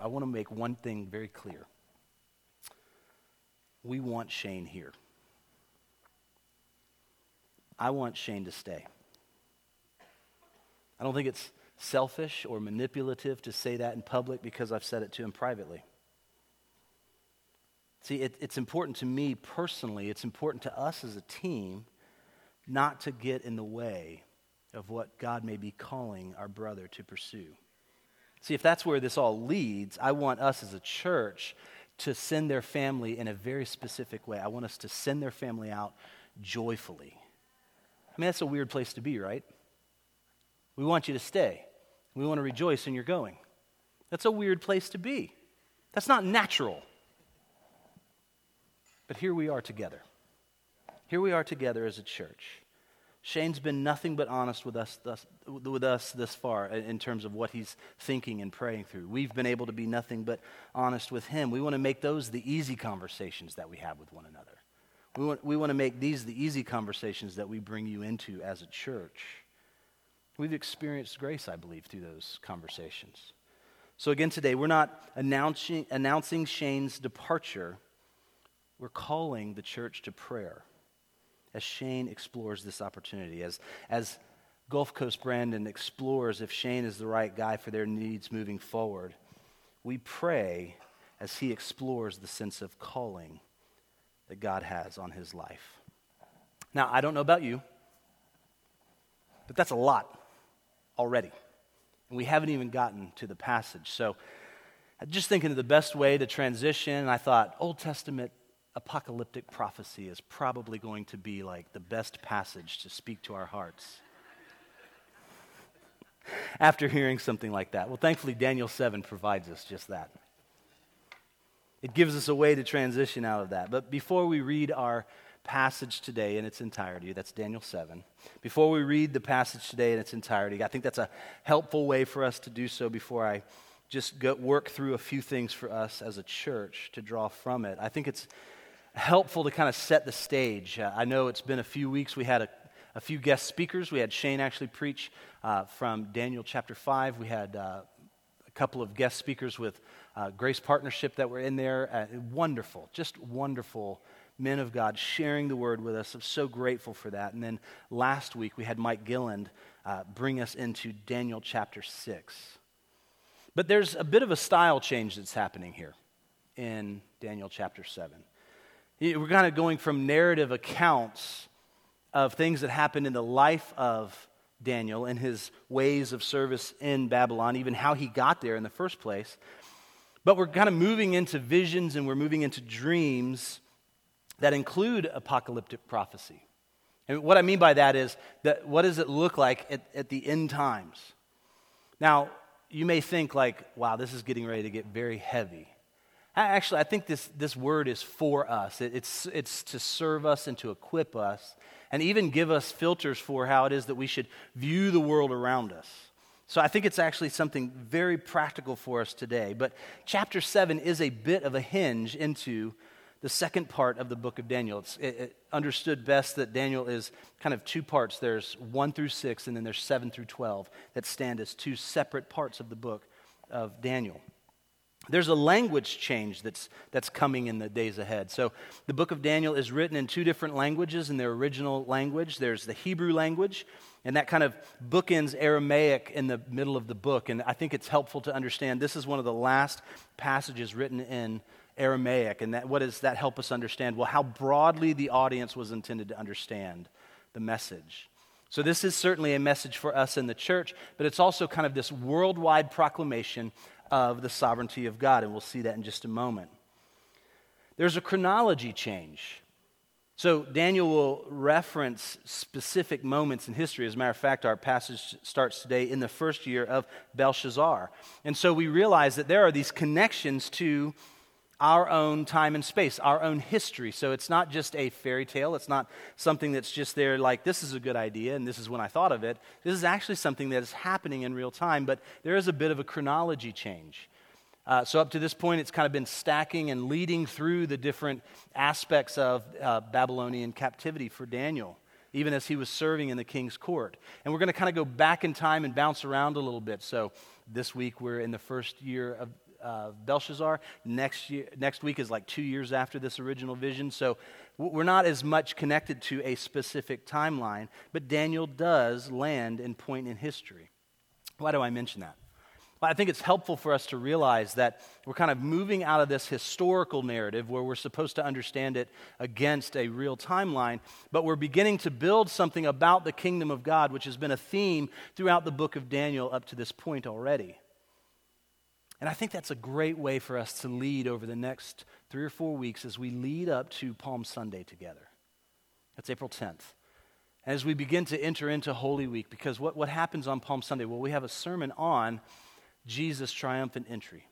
I want to make one thing very clear. We want Shane here. I want Shane to stay. I don't think it's selfish or manipulative to say that in public because I've said it to him privately. See, it, it's important to me personally, it's important to us as a team not to get in the way of what God may be calling our brother to pursue. See, if that's where this all leads, I want us as a church to send their family in a very specific way. I want us to send their family out joyfully. I mean, that's a weird place to be, right? We want you to stay. We want to rejoice in your going. That's a weird place to be. That's not natural. But here we are together. Here we are together as a church. Shane's been nothing but honest with us, thus, with us this far in terms of what he's thinking and praying through. We've been able to be nothing but honest with him. We want to make those the easy conversations that we have with one another. We want, we want to make these the easy conversations that we bring you into as a church. We've experienced grace, I believe, through those conversations. So, again, today, we're not announcing, announcing Shane's departure, we're calling the church to prayer as Shane explores this opportunity, as, as Gulf Coast Brandon explores if Shane is the right guy for their needs moving forward. We pray as he explores the sense of calling that God has on his life. Now, I don't know about you, but that's a lot already. And we haven't even gotten to the passage. So, just thinking of the best way to transition, I thought Old Testament apocalyptic prophecy is probably going to be like the best passage to speak to our hearts. After hearing something like that. Well, thankfully, Daniel 7 provides us just that. It gives us a way to transition out of that. But before we read our passage today in its entirety, that's Daniel 7. Before we read the passage today in its entirety, I think that's a helpful way for us to do so before I just go, work through a few things for us as a church to draw from it. I think it's helpful to kind of set the stage. Uh, I know it's been a few weeks. We had a, a few guest speakers. We had Shane actually preach uh, from Daniel chapter 5. We had uh, a couple of guest speakers with uh, Grace Partnership that were in there. Uh, wonderful, just wonderful men of God sharing the word with us. I'm so grateful for that. And then last week we had Mike Gilland uh, bring us into Daniel chapter 6. But there's a bit of a style change that's happening here in Daniel chapter 7. We're kind of going from narrative accounts of things that happened in the life of Daniel and his ways of service in Babylon, even how he got there in the first place. But we're kind of moving into visions and we're moving into dreams that include apocalyptic prophecy. And what I mean by that is that what does it look like at, at the end times? Now, you may think like, wow, this is getting ready to get very heavy. Actually, I think this, this word is for us. It, it's, it's to serve us and to equip us, and even give us filters for how it is that we should view the world around us. So I think it's actually something very practical for us today. But chapter 7 is a bit of a hinge into the second part of the book of Daniel. It's it, it understood best that Daniel is kind of two parts there's 1 through 6, and then there's 7 through 12 that stand as two separate parts of the book of Daniel. There's a language change that's, that's coming in the days ahead. So, the book of Daniel is written in two different languages in their original language. There's the Hebrew language, and that kind of bookends Aramaic in the middle of the book. And I think it's helpful to understand this is one of the last passages written in Aramaic. And that, what does that help us understand? Well, how broadly the audience was intended to understand the message. So, this is certainly a message for us in the church, but it's also kind of this worldwide proclamation of the sovereignty of God, and we'll see that in just a moment. There's a chronology change. So, Daniel will reference specific moments in history. As a matter of fact, our passage starts today in the first year of Belshazzar. And so we realize that there are these connections to our own time and space, our own history. So it's not just a fairy tale. It's not something that's just there like, this is a good idea and this is when I thought of it. This is actually something that is happening in real time, but there is a bit of a chronology change. Uh, so, up to this point, it's kind of been stacking and leading through the different aspects of uh, Babylonian captivity for Daniel, even as he was serving in the king's court. And we're going to kind of go back in time and bounce around a little bit. So, this week, we're in the first year of uh, Belshazzar. Next, year, next week is like two years after this original vision. So we're not as much connected to a specific timeline, but Daniel does land and point in history. Why do I mention that? I think it's helpful for us to realize that we're kind of moving out of this historical narrative where we're supposed to understand it against a real timeline, but we're beginning to build something about the kingdom of God, which has been a theme throughout the book of Daniel up to this point already. And I think that's a great way for us to lead over the next three or four weeks as we lead up to Palm Sunday together. That's April 10th. As we begin to enter into Holy Week, because what, what happens on Palm Sunday? Well, we have a sermon on Jesus' triumphant entry.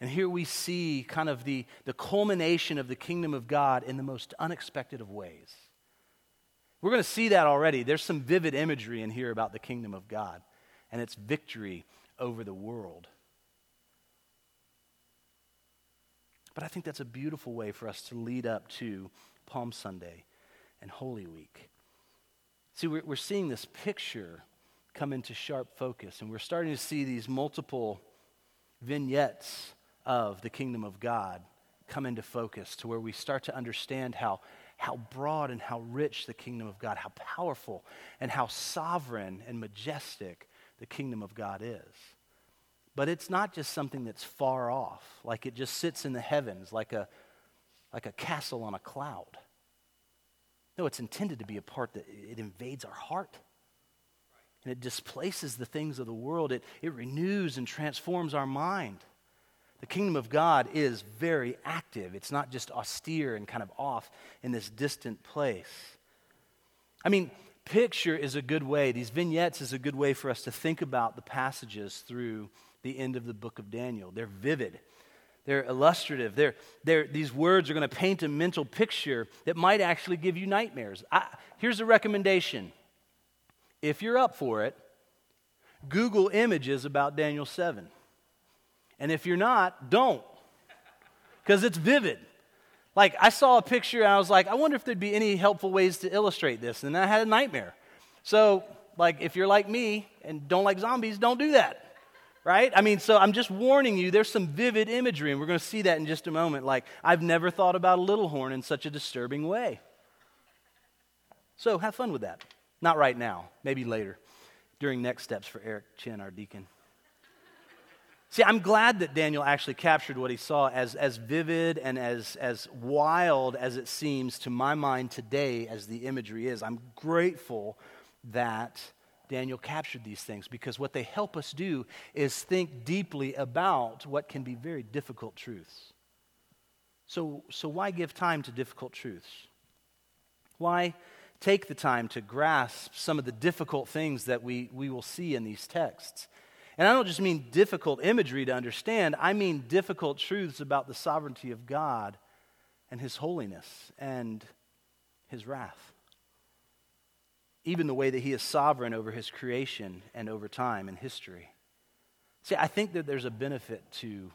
And here we see kind of the, the culmination of the kingdom of God in the most unexpected of ways. We're going to see that already. There's some vivid imagery in here about the kingdom of God and its victory over the world. But I think that's a beautiful way for us to lead up to Palm Sunday and Holy Week. See, we're, we're seeing this picture come into sharp focus. And we're starting to see these multiple vignettes of the kingdom of God come into focus to where we start to understand how, how broad and how rich the kingdom of God, how powerful and how sovereign and majestic the kingdom of God is. But it's not just something that's far off, like it just sits in the heavens, like a, like a castle on a cloud. No, it's intended to be a part that it invades our heart and it displaces the things of the world. It, it renews and transforms our mind. The kingdom of God is very active. It's not just austere and kind of off in this distant place. I mean, picture is a good way, these vignettes is a good way for us to think about the passages through the end of the book of Daniel. They're vivid, they're illustrative. They're, they're, these words are going to paint a mental picture that might actually give you nightmares. I, here's a recommendation if you're up for it, Google images about Daniel 7. And if you're not, don't, because it's vivid. Like, I saw a picture and I was like, I wonder if there'd be any helpful ways to illustrate this. And I had a nightmare. So, like, if you're like me and don't like zombies, don't do that. Right? I mean, so I'm just warning you, there's some vivid imagery, and we're going to see that in just a moment. Like, I've never thought about a little horn in such a disturbing way. So, have fun with that. Not right now, maybe later, during next steps for Eric Chin, our deacon. See, I'm glad that Daniel actually captured what he saw as, as vivid and as, as wild as it seems to my mind today as the imagery is. I'm grateful that Daniel captured these things because what they help us do is think deeply about what can be very difficult truths. So, so why give time to difficult truths? Why take the time to grasp some of the difficult things that we, we will see in these texts. And I don't just mean difficult imagery to understand, I mean difficult truths about the sovereignty of God and His holiness and His wrath. Even the way that He is sovereign over His creation and over time and history. See, I think that there's a benefit to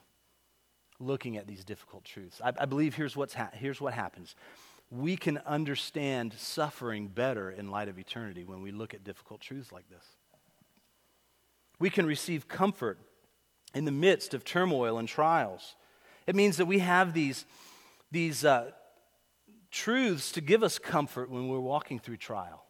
looking at these difficult truths. I, I believe here's, what's ha- here's what happens we can understand suffering better in light of eternity when we look at difficult truths like this. We can receive comfort in the midst of turmoil and trials. It means that we have these, these uh, truths to give us comfort when we're walking through trial.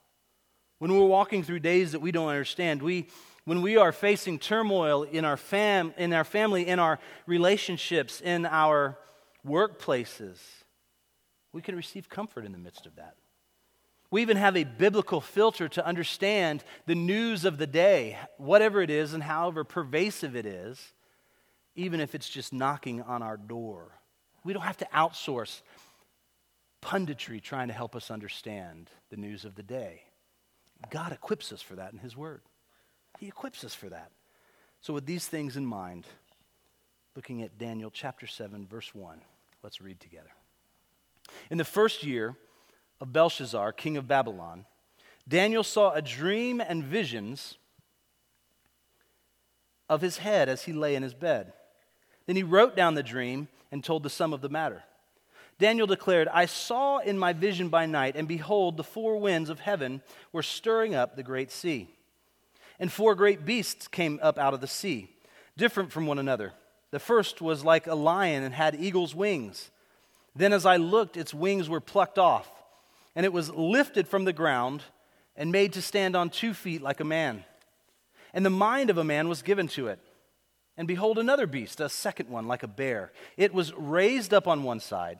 When we're walking through days that we don't understand, we, when we are facing turmoil in our, fam, in our family, in our relationships, in our workplaces, we can receive comfort in the midst of that. We even have a biblical filter to understand the news of the day, whatever it is and however pervasive it is, even if it's just knocking on our door. We don't have to outsource punditry trying to help us understand the news of the day. God equips us for that in His Word. He equips us for that. So, with these things in mind, looking at Daniel chapter 7, verse 1, let's read together. In the first year of Belshazzar, king of Babylon, Daniel saw a dream and visions of his head as he lay in his bed. Then he wrote down the dream and told the sum of the matter. Daniel declared, I saw in my vision by night, and behold, the four winds of heaven were stirring up the great sea. And four great beasts came up out of the sea, different from one another The first was like a lion and had eagle's wings. Then, as I looked, its wings were plucked off, and it was lifted from the ground and made to stand on two feet like a man. And the mind of a man was given to it. And behold, another beast, a second one, like a bear. It was raised up on one side.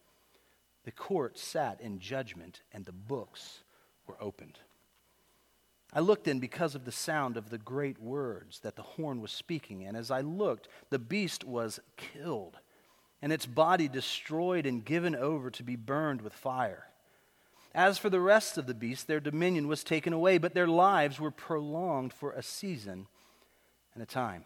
The court sat in judgment, and the books were opened. I looked in because of the sound of the great words that the horn was speaking, and as I looked, the beast was killed, and its body destroyed and given over to be burned with fire. As for the rest of the beasts, their dominion was taken away, but their lives were prolonged for a season and a time.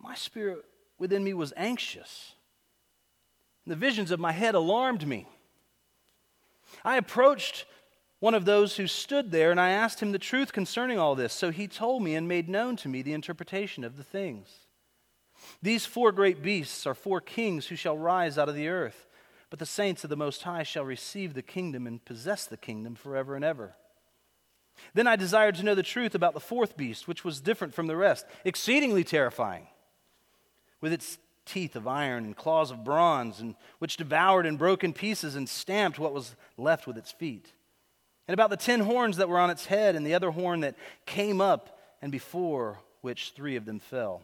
my spirit within me was anxious. The visions of my head alarmed me. I approached one of those who stood there, and I asked him the truth concerning all this. So he told me and made known to me the interpretation of the things. These four great beasts are four kings who shall rise out of the earth. But the saints of the Most High shall receive the kingdom and possess the kingdom forever and ever. Then I desired to know the truth about the fourth beast, which was different from the rest, exceedingly terrifying, with its teeth of iron and claws of bronze, and which devoured and broke in pieces and stamped what was left with its feet. And about the ten horns that were on its head, and the other horn that came up, and before which three of them fell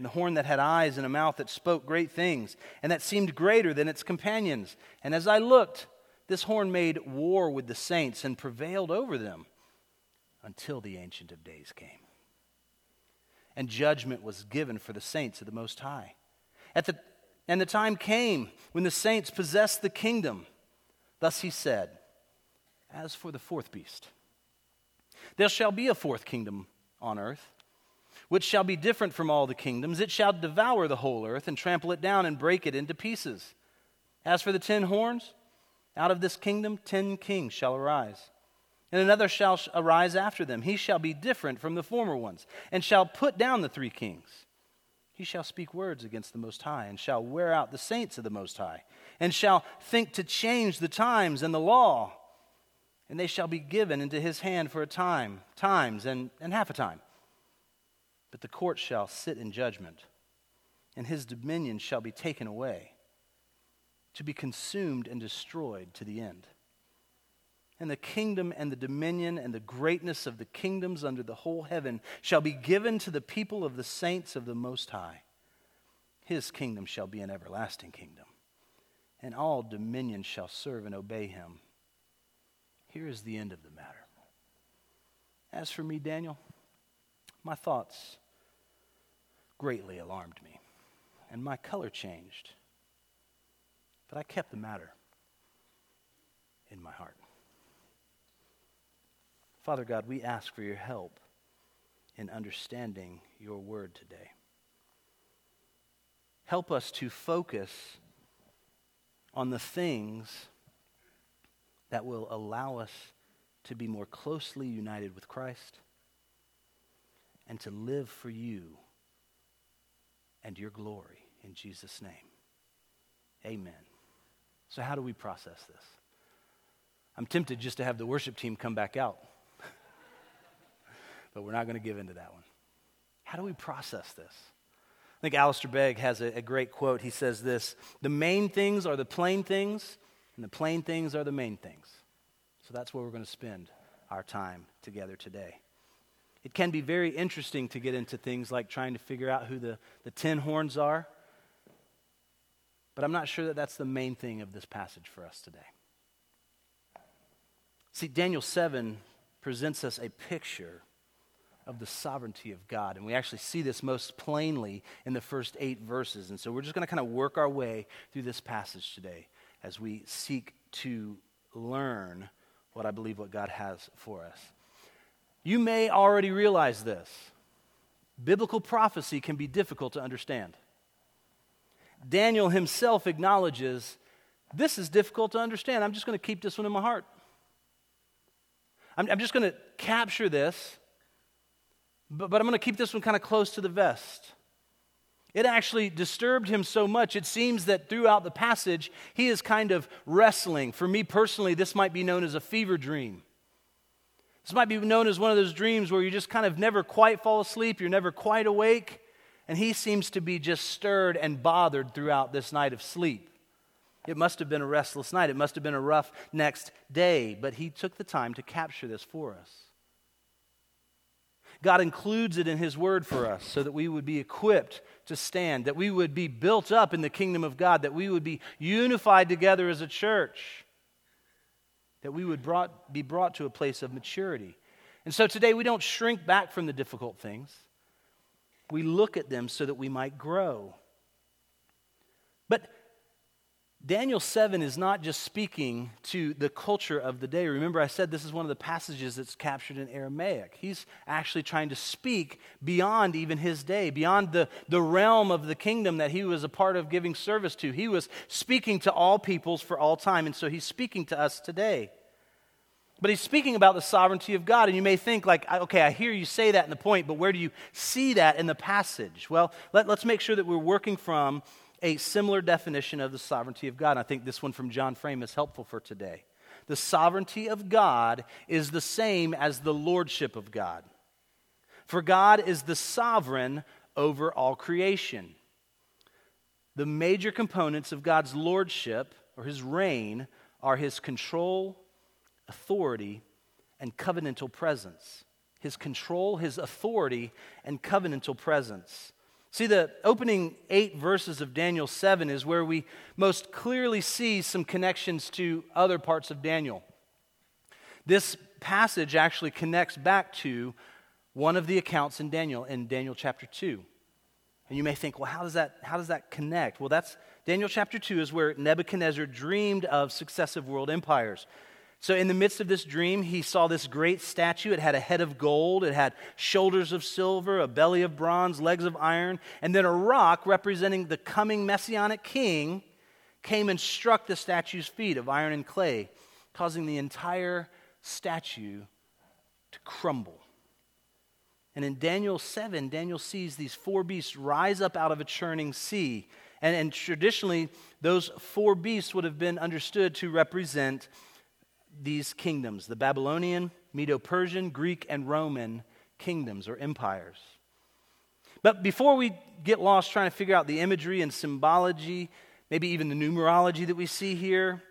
and the horn that had eyes and a mouth that spoke great things, and that seemed greater than its companions. And as I looked, this horn made war with the saints and prevailed over them until the Ancient of Days came. And judgment was given for the saints of the Most High. At the, and the time came when the saints possessed the kingdom. Thus he said, As for the fourth beast, there shall be a fourth kingdom on earth which shall be different from all the kingdoms. It shall devour the whole earth and trample it down and break it into pieces. As for the ten horns, out of this kingdom ten kings shall arise. And another shall arise after them. He shall be different from the former ones, and shall put down the three kings. He shall speak words against the Most High, and shall wear out the saints of the Most High, and shall think to change the times and the law. And they shall be given into his hand for a time, times, and, and half a time but the court shall sit in judgment, and his dominion shall be taken away, to be consumed and destroyed to the end. And the kingdom and the dominion and the greatness of the kingdoms under the whole heaven shall be given to the people of the saints of the Most High. His kingdom shall be an everlasting kingdom, and all dominions shall serve and obey him. Here is the end of the matter. As for me, Daniel, my thoughts greatly alarmed me, and my color changed. But I kept the matter. in my heart. Father God, we ask for your help in understanding your word today. Help us to focus on the things that will allow us to be more closely united with Christ and to live for you and your glory in Jesus' name. Amen. So, how do we process this? I'm tempted just to have the worship team come back out, but we're not going to give into that one. How do we process this? I think Alistair Begg has a, a, great quote. He says this The main things are the plain things, and the plain things are the main things. So that's where we're going to spend our time together today. It can be very interesting to get into things like trying to figure out who the, the ten horns are, but I'm not sure that that's the main thing of this passage for us today. See, Daniel 7 presents us a picture of the sovereignty of God. And we actually see this most plainly in the first eight verses. And so we're just going to kind of work our way through this passage today as we seek to learn what I believe what God has for us. You may already realize this. Biblical prophecy can be difficult to understand. Daniel himself acknowledges this is difficult to understand. I'm just going to keep this one in my heart. I'm, just going to capture this but, but I'm going to keep this one kind of close to the vest. It actually disturbed him so much. It seems that throughout the passage, he is kind of wrestling. For me personally, this might be known as a fever dream. This might be known as one of those dreams where you just kind of never quite fall asleep, you're never quite awake, and he seems to be just stirred and bothered throughout this night of sleep. It must have been a restless night. It must have been a rough next day, but he took the time to capture this for us. God includes it in His Word for us so that we would be equipped to stand, that we would be built up in the kingdom of God, that we would be unified together as a church, that we would brought, be brought to a place of maturity. And so today we don't shrink back from the difficult things, we look at them so that we might grow. But Daniel 7 is not just speaking to the culture of the day. Remember, I said this is one of the passages that's captured in Aramaic. He's actually trying to speak beyond even his day, beyond the, the realm of the kingdom that he was a part of giving service to. He was speaking to all peoples for all time, and so he's speaking to us today. But he's speaking about the sovereignty of God, and you may think, like, okay, I hear you say that in the point, but where do you see that in the passage? Well, let, let's make sure that we're working from a similar definition of the sovereignty of God. I think this one from John Frame is helpful for today. The sovereignty of God is the same as the lordship of God. For God is the sovereign over all creation. The major components of God's lordship or his reign are his control, authority, and covenantal presence. His control, his authority, and covenantal presence. See, the opening eight verses of Daniel 7 is where we most clearly see some connections to other parts of Daniel. This passage actually connects back to one of the accounts in Daniel, in Daniel chapter 2. And you may think, well, how does that, how does that connect? Well, that's Daniel chapter 2 is where Nebuchadnezzar dreamed of successive world empires. So, in the midst of this dream, he saw this great statue. It had a head of gold, it had shoulders of silver, a belly of bronze, legs of iron, and then a rock representing the coming messianic king came and struck the statue's feet of iron and clay, causing the entire statue to crumble. And in Daniel 7, Daniel sees these four beasts rise up out of a churning sea. And, and traditionally, those four beasts would have been understood to represent these kingdoms the Babylonian, Medo Persian, Greek, and Roman kingdoms or empires. But before we get lost trying to figure out the imagery and symbology, maybe even the numerology that we see here,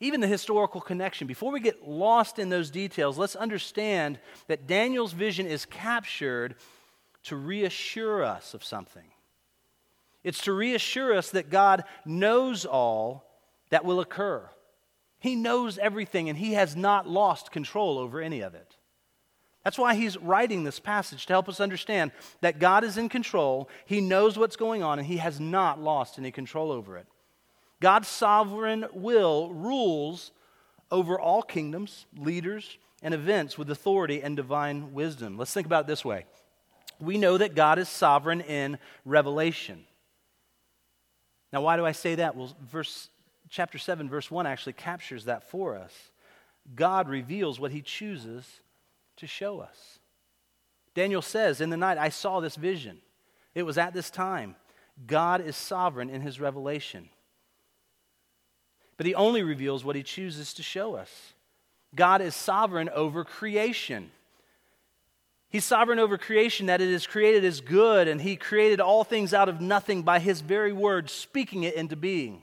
even the historical connection, before we get lost in those details, let's understand that Daniel's vision is captured to reassure us of something. It's to reassure us that God knows all that will occur. He knows everything and he has not lost control over any of it. That's why he's writing this passage to help us understand that God is in control, he knows what's going on, and he has not lost any control over it. God's sovereign will rules over all kingdoms, leaders, and events with authority and divine wisdom. Let's think about it this way we know that God is sovereign in revelation. Now, why do I say that? Well, verse, chapter 7, verse 1 actually captures that for us. God reveals what he chooses to show us. Daniel says, In the night I saw this vision. It was at this time. God is sovereign in his revelation. But he only reveals what he chooses to show us. God is sovereign over creation. He's sovereign over creation, that it is created as good, and He created all things out of nothing by His very word, speaking it into being.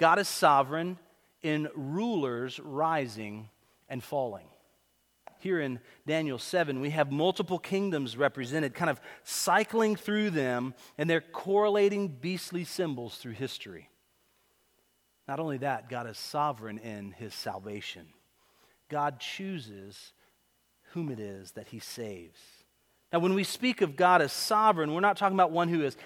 God is sovereign in rulers rising and falling. Here in Daniel 7, we have multiple kingdoms represented, kind of cycling through them, and they're correlating beastly symbols through history. Not only that, God is sovereign in his salvation. God chooses whom it is that he saves. Now, when we speak of God as sovereign, we're not talking about one who is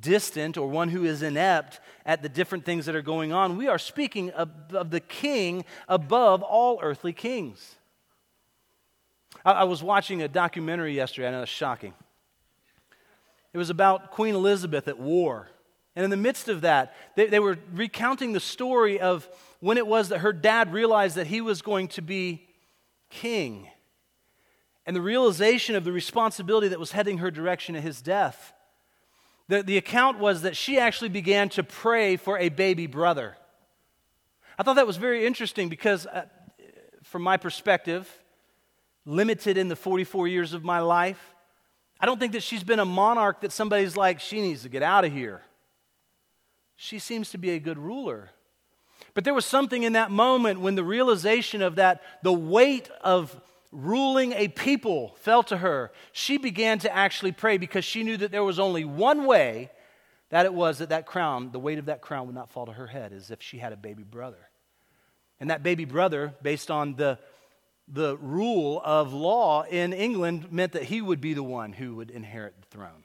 distant or one who is inept at the different things that are going on. We are speaking of, of the king above all earthly kings. I, I, was watching a documentary yesterday, I know it's shocking. It was about Queen Elizabeth at war. And in the midst of that, they, they were recounting the story of when it was that her dad realized that he was going to be king and the realization of the responsibility that was heading her direction at his death. The, the account was that she actually began to pray for a baby brother. I thought that was very interesting because, uh, from my perspective, limited in the 44 years of my life, I don't think that she's been a monarch that somebody's like, she needs to get out of here. She seems to be a good ruler. But there was something in that moment when the realization of that, the weight of ruling a people fell to her, she began to actually pray because she knew that there was only one way that it was that that crown, the weight of that crown would not fall to her head, as if she had a baby brother. And that baby brother, based on the, the rule of law in England, meant that he would be the one who would inherit the throne.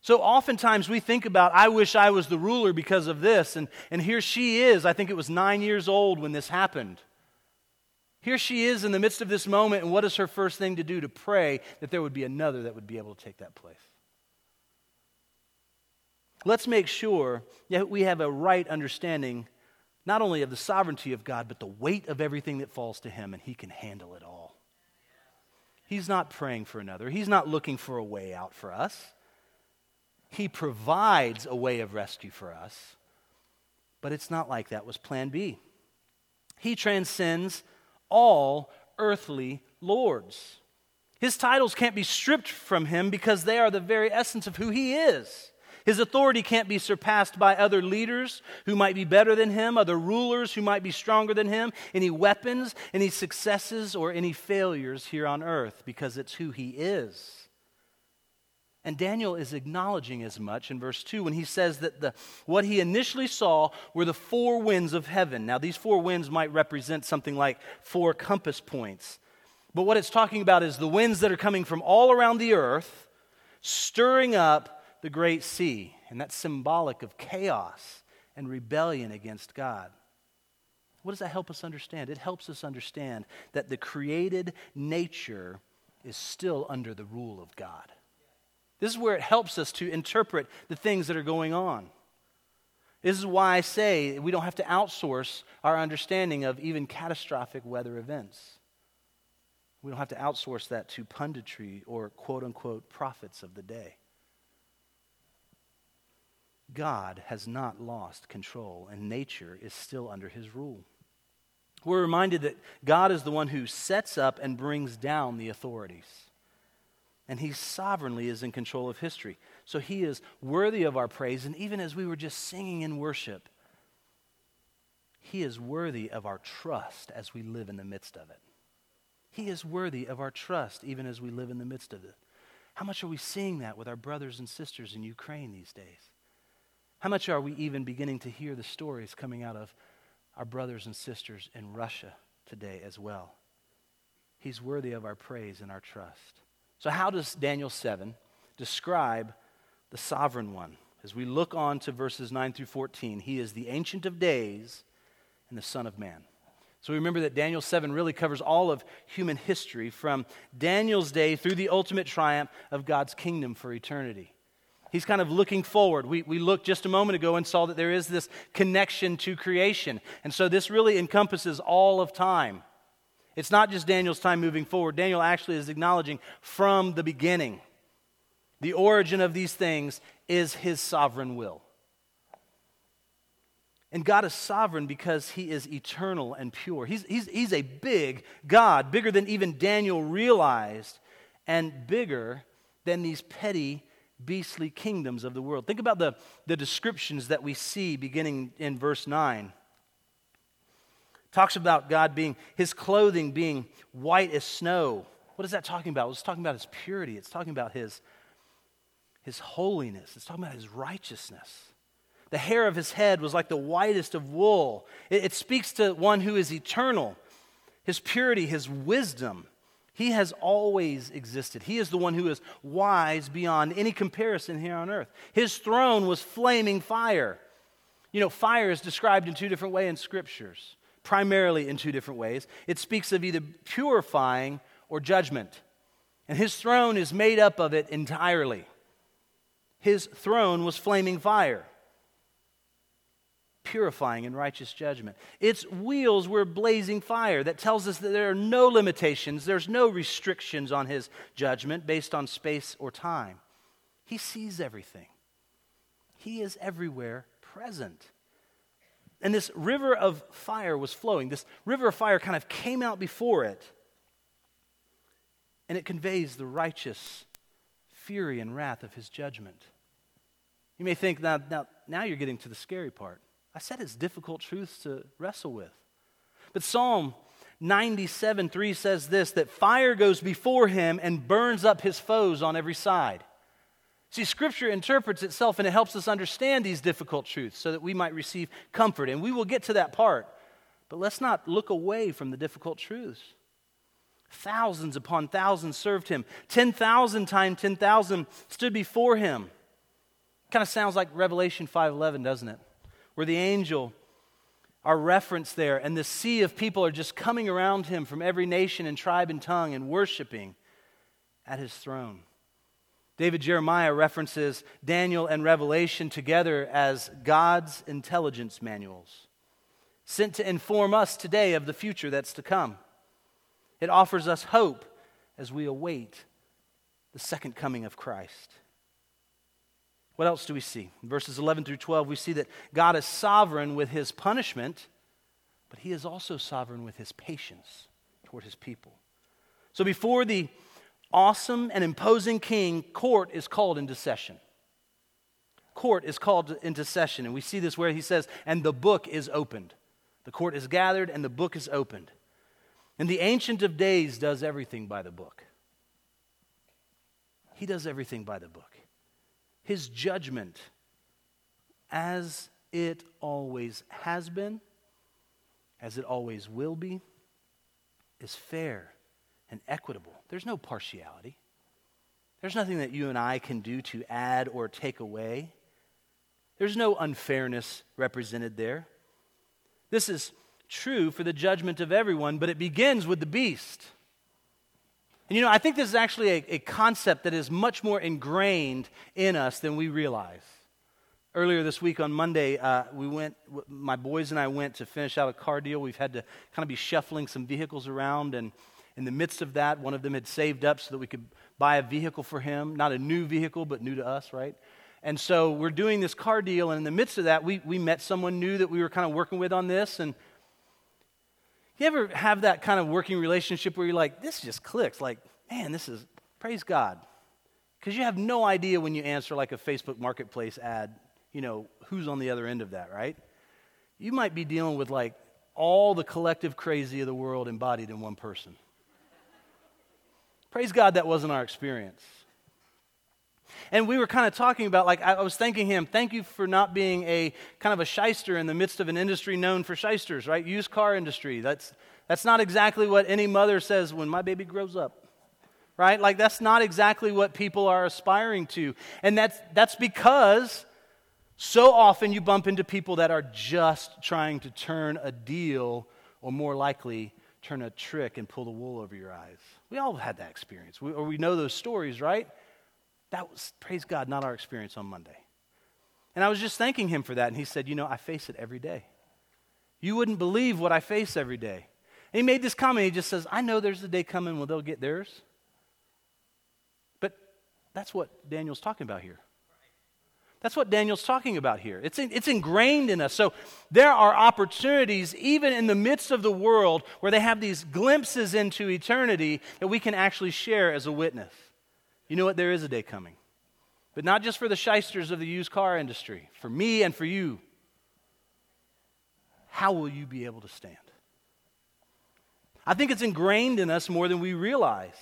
So oftentimes we think about, I wish I was the ruler because of this. And, and here she is. I think it was nine years old when this happened. Here she is in the midst of this moment, and what is her first thing to do? To pray that there would be another that would be able to take that place. Let's make sure that we have a right understanding not only of the sovereignty of God, but the weight of everything that falls to Him, and He can handle it all. He's not praying for another, He's not looking for a way out for us. He provides a way of rescue for us, but it's not like that was plan B. He transcends all earthly lords. His titles can't be stripped from him because they are the very essence of who he is. His authority can't be surpassed by other leaders who might be better than him, other rulers who might be stronger than him, any weapons, any successes, or any failures here on earth because it's who he is. And Daniel is acknowledging as much in verse 2 when he says that the, what he initially saw were the four winds of heaven. Now, these four winds might represent something like four compass points. But what it's talking about is the winds that are coming from all around the earth, stirring up the great sea. And that's symbolic of chaos and rebellion against God. What does that help us understand? It helps us understand that the created nature is still under the rule of God. This is where it helps us to interpret the things that are going on. This is why I say we don't have to outsource our understanding of even catastrophic weather events. We don't have to outsource that to punditry or quote unquote prophets of the day. God has not lost control, and nature is still under his rule. We're reminded that God is the one who sets up and brings down the authorities and he sovereignly is in control of history. So he is worthy of our praise. And even as we were just singing in worship, he is worthy of our trust as we live in the midst of it. He is worthy of our trust even as we live in the midst of it. How much are we seeing that with our brothers and sisters in Ukraine these days? How much are we even beginning to hear the stories coming out of our brothers and sisters in Russia today as well? He's worthy of our praise and our trust. So, how does Daniel 7 describe the sovereign one? As we look on to verses 9 through 14, he is the Ancient of Days, and the Son of Man. So we remember that Daniel 7 really covers all of human history from Daniel's day through the ultimate triumph of God's kingdom for eternity. He's kind of looking forward. We, we looked just a moment ago and saw that there is this connection to creation. And so this really encompasses all of time. It's not just Daniel's time moving forward. Daniel actually is acknowledging from the beginning the origin of these things is his sovereign will. And God is sovereign because he is eternal and pure. He's, he's, he's a big God, bigger than even Daniel realized, and bigger than these petty, beastly kingdoms of the world. Think about the, the descriptions that we see beginning in verse 9. Talks about God being, his clothing being white as snow. What is that talking about? It's talking about his purity, it's talking about his, his holiness, it's talking about his righteousness. The hair of his head was like the whitest of wool. It, it speaks to one who is eternal, his purity, his wisdom. He has always existed. He is the one who is wise beyond any comparison here on earth. His throne was flaming fire. You know, fire is described in two different ways in scriptures, primarily in two different ways. It speaks of either purifying or judgment. And his throne is made up of it entirely. His throne was flaming fire purifying and righteous judgment. Its wheels were blazing fire. That tells us that there are no limitations, there's no restrictions on his judgment based on space or time. He sees everything, he is everywhere present. And this river of fire was flowing. This river of fire kind of came out before it. And it conveys the righteous fury and wrath of his judgment. You may think, now, now, now you're getting to the scary part. I said it's difficult truths to wrestle with. But Psalm 97 3 says this that fire goes before him and burns up his foes on every side. See, Scripture interprets itself and it helps us understand these difficult truths so that we might receive comfort. And we will get to that part. But let's not look away from the difficult truths. Thousands upon thousands served him. 10,000 times 10,000 stood before him. Kind of sounds like Revelation 5:11, doesn't it? where the angel are referenced there, and the sea of people are just coming around him from every nation and tribe and tongue and worshiping at his throne. David Jeremiah references Daniel and Revelation together as God's intelligence manuals, sent to inform us today of the future that's to come. It offers us hope as we await the second coming of Christ. What else do we see? In verses 11 through 12, we see that God is sovereign with his punishment, but he is also sovereign with his patience toward his people. So before the awesome and imposing king, court is called into session. Court is called into session, and we see this where he says, and the book is opened. The court is gathered, and the book is opened. And the Ancient of Days does everything by the book. He does everything by the book. His judgment, as it always has been, as it always will be, is fair and equitable. There's no partiality. There's nothing that you and I can do to add or take away. There's no unfairness represented there. This is true for the judgment of everyone, but it begins with the beast. And you know, I think this is actually a, a concept that is much more ingrained in us than we realize. Earlier this week on Monday, uh, we went, my boys and I went to finish out a car deal. We've had to kind of be shuffling some vehicles around, and in the midst of that, one of them had saved up so that we could buy a vehicle for him. Not a new vehicle, but new to us, right? And so we're doing this car deal, and in the midst of that, we, we met someone new that we were kind of working with on this, and you ever have that kind of working relationship where you're like, this just clicks? Like, man, this is, praise God. Because you have no idea when you answer like a Facebook marketplace ad, you know, who's on the other end of that, right? You might be dealing with like all the collective crazy of the world embodied in one person. Praise God that wasn't our experience. And we were kind of talking about, like, I was thanking him, thank you for not being a kind of a shyster in the midst of an industry known for shysters, right? Used car industry. That's, that's not exactly what any mother says when my baby grows up, right? Like, that's not exactly what people are aspiring to. And that's, that's because So often you bump into people that are just trying to turn a deal, or more likely, turn a trick and pull the wool over your eyes. We all had that experience, we, or we know those stories, right? That was, praise God, not our experience on Monday. And I was just thanking him for that, and he said, You know, I face it every day. You wouldn't believe what I face every day. And he made this comment. He just says, I know there's a day coming when they'll get theirs. But that's what Daniel's talking about here. That's what Daniel's talking about here. It's, in, it's ingrained in us. So there are opportunities, even in the midst of the world, where they have these glimpses into eternity that we can actually share as a witness. You know what? There is a day coming. But not just for the shysters of the used car industry, for me and for you. How will you be able to stand? I think it's ingrained in us more than we realize.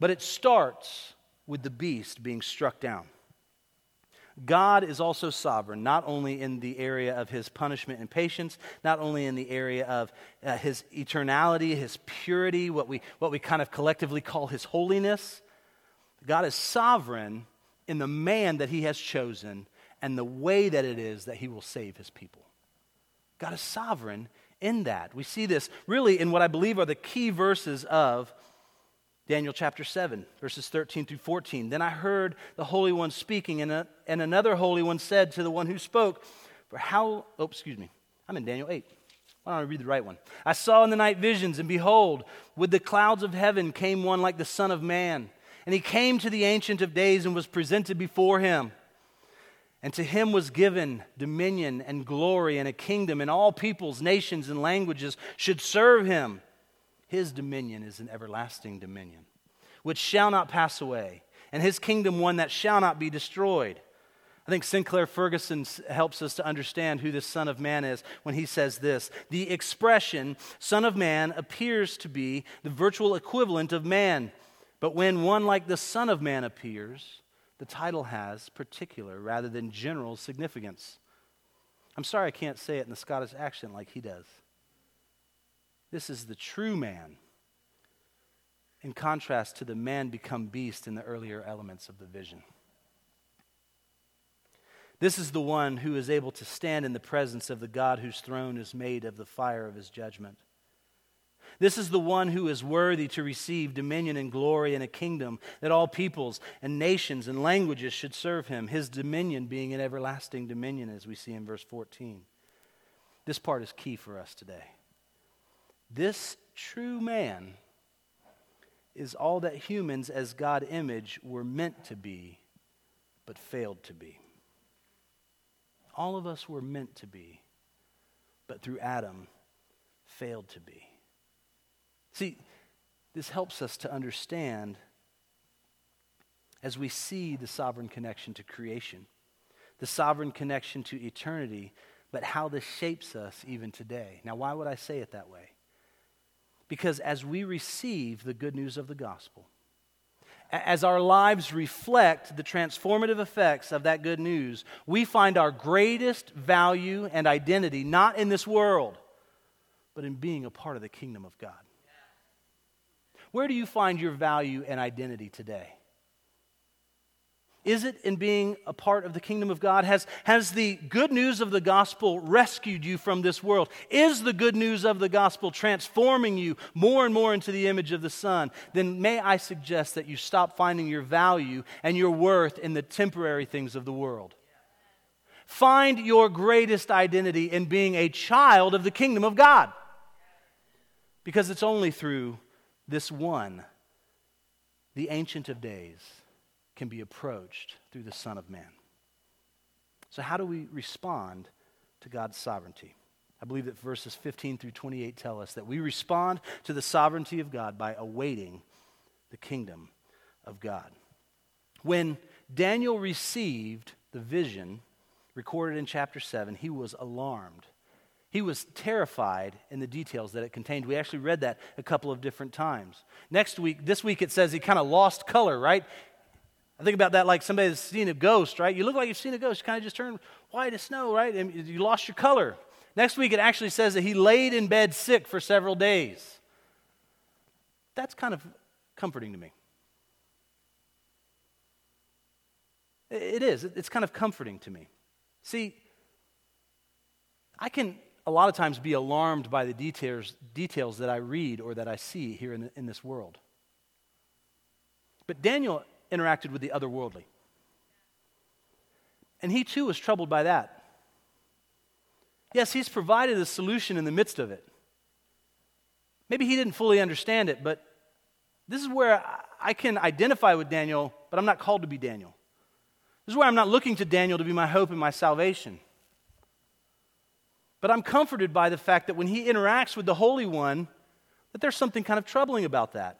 But it starts with the beast being struck down. God is also sovereign, not only in the area of his punishment and patience, not only in the area of uh, his eternality, his purity, what we, what we kind of collectively call his holiness. God is sovereign in the man that he has chosen and the way that it is that he will save his people. God is sovereign in that. We see this really in what I believe are the key verses of Daniel chapter 7, verses 13 through 14. Then I heard the Holy One speaking, and, a, and another Holy One said to the one who spoke, For how, oh, excuse me, I'm in Daniel 8. Why don't I read the right one? I saw in the night visions, and behold, with the clouds of heaven came one like the Son of Man. And he came to the Ancient of Days and was presented before him. And to him was given dominion and glory and a kingdom, and all peoples, nations, and languages should serve him. His dominion is an everlasting dominion, which shall not pass away, and his kingdom one that shall not be destroyed. I think Sinclair Ferguson helps us to understand who this Son of Man is when he says this. The expression Son of Man appears to be the virtual equivalent of man, but when one like the Son of Man appears, the title has particular rather than general significance. I'm sorry I can't say it in the Scottish accent like he does. This is the true man, in contrast to the man become beast in the earlier elements of the vision. This is the one who is able to stand in the presence of the God whose throne is made of the fire of his judgment. This is the one who is worthy to receive dominion and glory and a kingdom that all peoples and nations and languages should serve him, his dominion being an everlasting dominion, as we see in verse 14. This part is key for us today. This true man is all that humans as God image were meant to be, but failed to be. All of us were meant to be, but through Adam, failed to be. See, this helps us to understand as we see the sovereign connection to creation, the sovereign connection to eternity, but how this shapes us even today. Now, why would I say it that way? Because as we receive the good news of the gospel, as our lives reflect the transformative effects of that good news, we find our greatest value and identity not in this world, but in being a part of the kingdom of God. Where do you find your value and identity today? Is it in being a part of the kingdom of God? Has, has the good news of the gospel rescued you from this world? Is the good news of the gospel transforming you more and more into the image of the Son? Then may I suggest that you stop finding your value and your worth in the temporary things of the world. Find your greatest identity in being a child of the kingdom of God. Because it's only through this one, the Ancient of Days, can be approached through the Son of Man. So, how do we respond to God's sovereignty? I believe that verses 15 through 28 tell us that we respond to the sovereignty of God by awaiting the kingdom of God. When Daniel received the vision recorded in chapter 7, he was alarmed he was terrified in the details that it contained. We actually read that a couple of different times. Next week, this week it says he kind of lost color, right? I think about that like somebody's seen a ghost, right? You look like you've seen a ghost, you kind of just turn white as snow, right? And you lost your color. Next week it actually says that he laid in bed sick for several days. That's kind of comforting to me. It is. It's kind of comforting to me. See, I can a lot of times be alarmed by the details, details that I read or that I see here in, the, in this world. But Daniel interacted with the otherworldly. And he too was troubled by that. Yes, he's provided a solution in the midst of it. Maybe he didn't fully understand it, but this is where I can identify with Daniel, but I'm not called to be Daniel. This is where I'm not looking to Daniel to be my hope and my salvation. But I'm comforted by the fact that when he interacts with the Holy One, that there's something kind of troubling about that.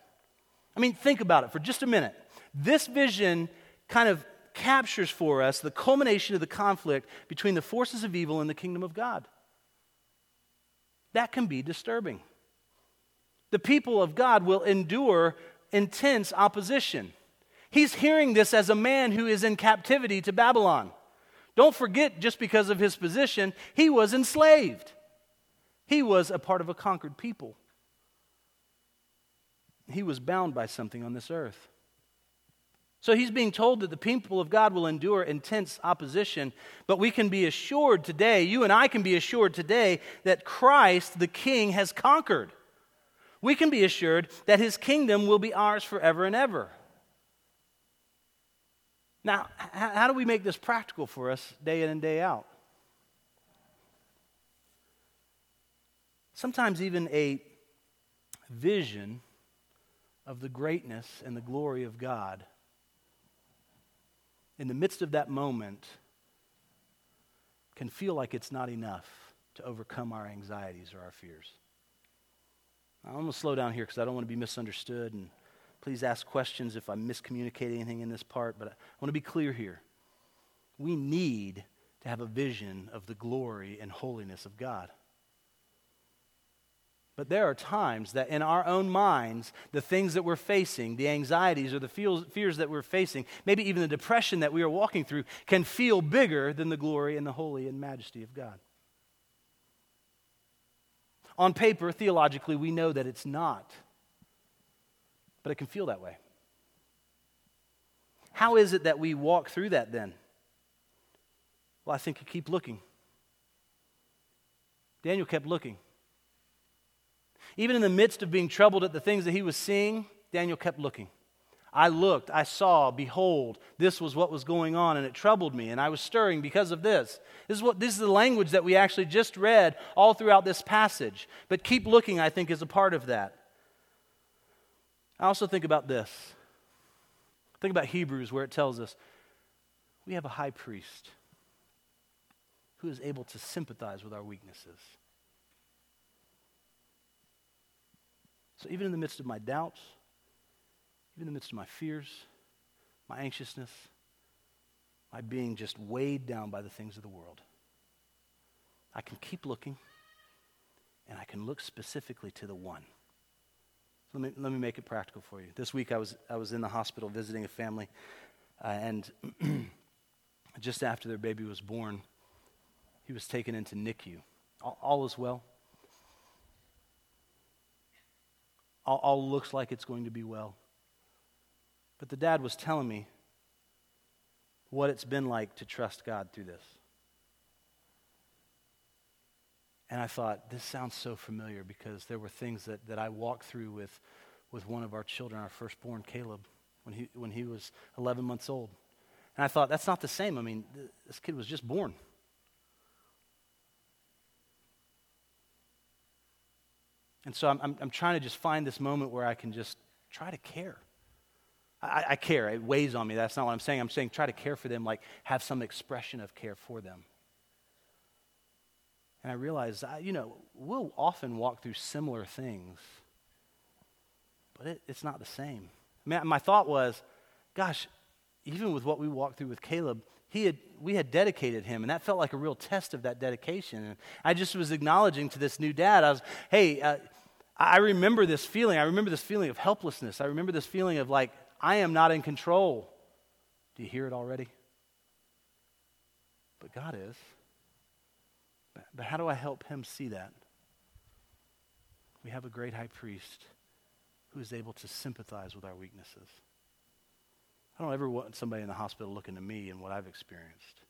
I mean, think about it for just a minute. This vision kind of captures for us the culmination of the conflict between the forces of evil and the kingdom of God. That can be disturbing. The people of God will endure intense opposition. He's hearing this as a man who is in captivity to Babylon. Don't forget, just because of his position, he was enslaved. He was a part of a conquered people. He was bound by something on this earth. So he's being told that the people of God will endure intense opposition, but we can be assured today, you and I can be assured today, that Christ, the King, has conquered. We can be assured that his kingdom will be ours forever and ever. Now, how do we make this practical for us day in and day out? Sometimes, even a vision of the greatness and the glory of God in the midst of that moment can feel like it's not enough to overcome our anxieties or our fears. I'm going to slow down here because I don't want to be misunderstood. And please ask questions if I miscommunicate anything in this part. But I want to be clear here. We need to have a vision of the glory and holiness of God. But there are times that in our own minds, the things that we're facing, the anxieties or the fears that we're facing, maybe even the depression that we are walking through, can feel bigger than the glory and the holy and majesty of God. On paper, theologically, we know that it's not, but it can feel that way. How is it that we walk through that then? Well, I think you keep looking. Daniel kept looking. Even in the midst of being troubled at the things that he was seeing, Daniel kept looking. I looked, I saw, behold, this was what was going on, and it troubled me, and I was stirring because of this. This is, what, this is the language that we actually just read all throughout this passage. But keep looking, I think, is a part of that. I also think about this. Think about Hebrews, where it tells us we have a high priest who is able to sympathize with our weaknesses. So even in the midst of my doubts, even in the midst of my fears, my anxiousness, my being just weighed down by the things of the world, I can keep looking and I can look specifically to the one. So let, me, let me make it practical for you. This week I was, I was in the hospital visiting a family, uh, and just after their baby was born, he was taken into NICU. All, all is well. All, all looks like it's going to be well. But the dad was telling me what it's been like to trust God through this. And I thought, this sounds so familiar because there were things that, that I walked through with, with one of our children, our firstborn, Caleb, when he, when he was 11 months old. And I thought, that's not the same. I mean, this kid was just born. And so I'm, I'm, I'm, trying to just find this moment where I can just try to care. I, I, care. It weighs on me. That's not what I'm saying. I'm saying try to care for them, like have some expression of care for them. And I realize, I, you know, we'll often walk through similar things, but it, it's not the same. My thought was, gosh, even with what we walked through with Caleb, he had, we had dedicated him, and that felt like a real test of that dedication. And I just was acknowledging to this new dad, I was, hey, uh, I remember this feeling. I remember this feeling of helplessness. I remember this feeling of like, I am not in control. Do you hear it already? But God is. But, how do I help him see that? We have a great high priest who is able to sympathize with our weaknesses. I don't ever want somebody in the hospital looking to me and what I've experienced.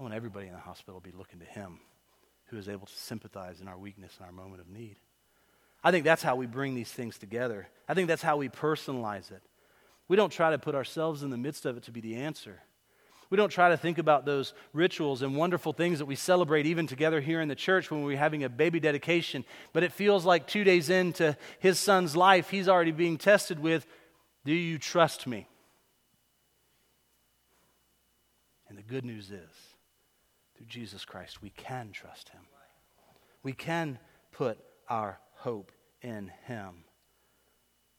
I want everybody in the hospital to be looking to Him who is able to sympathize in our weakness and our moment of need. I think that's how we bring these things together. I think that's how we personalize it. We don't try to put ourselves in the midst of it to be the answer. We don't try to think about those rituals and wonderful things that we celebrate even together here in the church when we're having a baby dedication. But it feels like two days into his son's life, he's already being tested with Do you trust me? And the good news is, through Jesus Christ, we can trust him. We can put our hope in him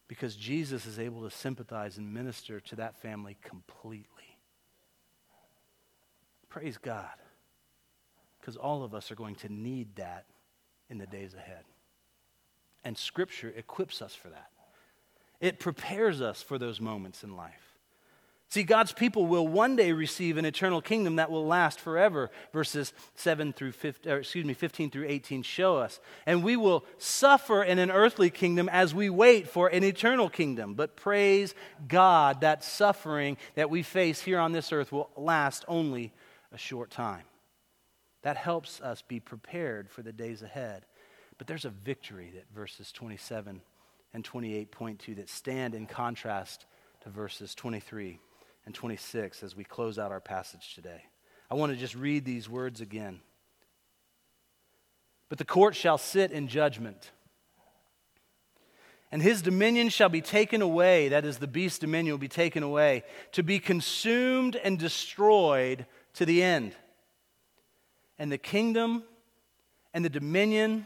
because Jesus is able to sympathize and minister to that family completely. Praise God. Because all of us are going to need that in the days ahead. And Scripture equips us for that, it prepares us for those moments in life. See, God's people will one day receive an eternal kingdom that will last forever. Verses 7 through 15, excuse me, 15 through 18 show us. And we will suffer in an earthly kingdom as we wait for an eternal kingdom. But praise God, that suffering that we face here on this earth will last only a short time. That helps us be prepared for the days ahead. But there's a victory that verses 27 and 28 point to that stand in contrast to verses 23 and 26 as we close out our passage today. I want to just read these words again. But the court shall sit in judgment, and his dominion shall be taken away, that is, the beast's dominion will be taken away, to be consumed and destroyed to the end. And the kingdom and the dominion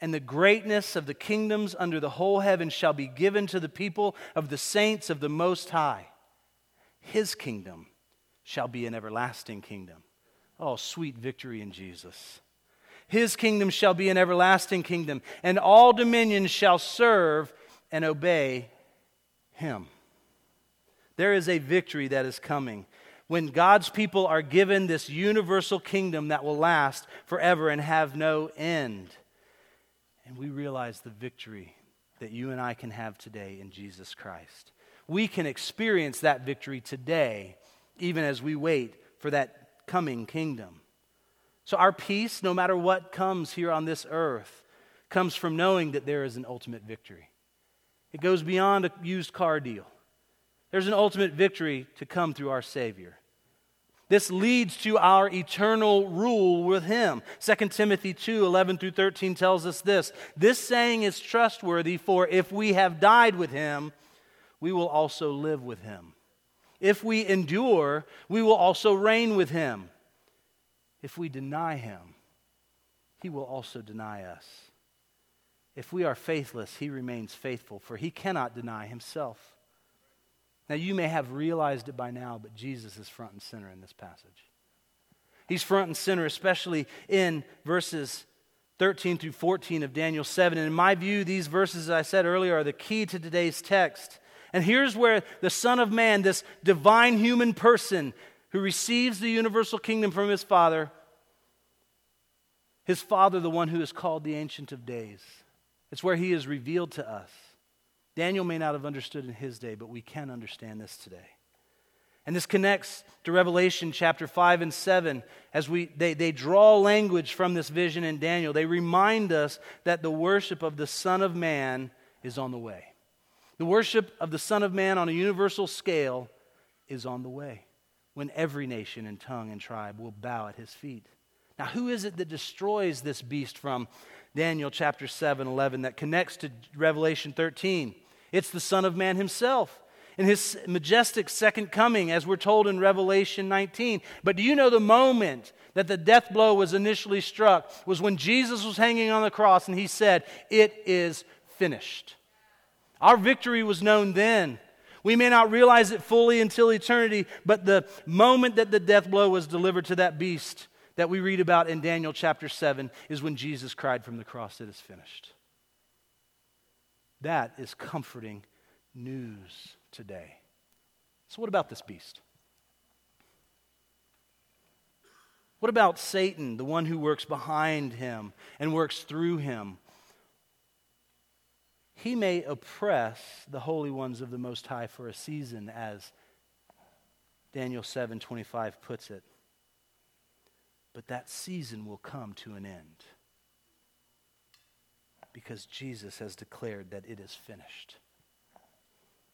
and the greatness of the kingdoms under the whole heaven shall be given to the people of the saints of the Most High. His kingdom shall be an everlasting kingdom. Oh, sweet victory in Jesus. His kingdom shall be an everlasting kingdom, and all dominions shall serve and obey him. There is a victory that is coming when God's people are given this universal kingdom that will last forever and have no end. And we realize the victory that you and I can have today in Jesus Christ. We can experience that victory today, even as we wait for that coming kingdom. So, our peace, no matter what comes here on this earth, comes from knowing that there is an ultimate victory. It goes beyond a used car deal. There's an ultimate victory to come through our Savior. This leads to our eternal rule with him. 2 Timothy 2 11 through 13 tells us this. This saying is trustworthy, for if we have died with him, we will also live with him. If we endure, we will also reign with him. If we deny him, he will also deny us. If we are faithless, he remains faithful, for he cannot deny himself. Now, you may have realized it by now, but Jesus is front and center in this passage. He's front and center, especially in verses 13 through 14 of Daniel 7. And in my view, these verses, as I said earlier, are the key to today's text. And here's where the Son of Man, this divine human person who receives the universal kingdom from his Father, his Father, the one who is called the Ancient of Days, it's where he is revealed to us. Daniel may not have understood in his day, but we can understand this today. And this connects to Revelation chapter 5 and 7 as we, they, they draw language from this vision in Daniel. They remind us that the worship of the Son of Man is on the way. The worship of the Son of Man on a universal scale is on the way when every nation and tongue and tribe will bow at his feet. Now, who is it that destroys this beast from Daniel chapter 7 11 that connects to Revelation 13? It's the Son of Man himself in his majestic second coming, as we're told in Revelation 19. But do you know the moment that the death blow was initially struck was when Jesus was hanging on the cross and he said, It is finished. Our victory was known then. We may not realize it fully until eternity, but the moment that the death blow was delivered to that beast that we read about in Daniel chapter 7 is when Jesus cried from the cross, It is finished. That is comforting news today. So, what about this beast? What about Satan, the one who works behind him and works through him? He may oppress the holy ones of the Most High for a season, as Daniel 7:25 puts it. But that season will come to an end because Jesus has declared that it is finished.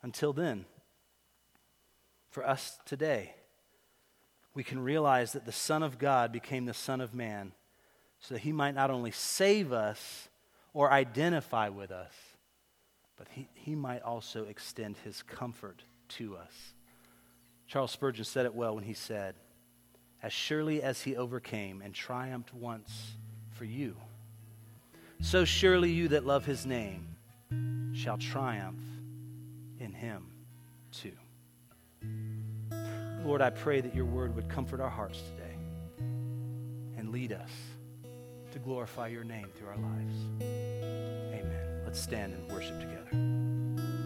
Until then, for us today, we can realize that the Son of God became the Son of Man so that he might not only save us or identify with us, but he, he might also extend his comfort to us. Charles Spurgeon said it well when he said, As surely as he overcame and triumphed once for you, so surely you that love his name shall triumph in him too. Lord, I pray that your word would comfort our hearts today and lead us to glorify your name through our lives. Let's stand and worship together.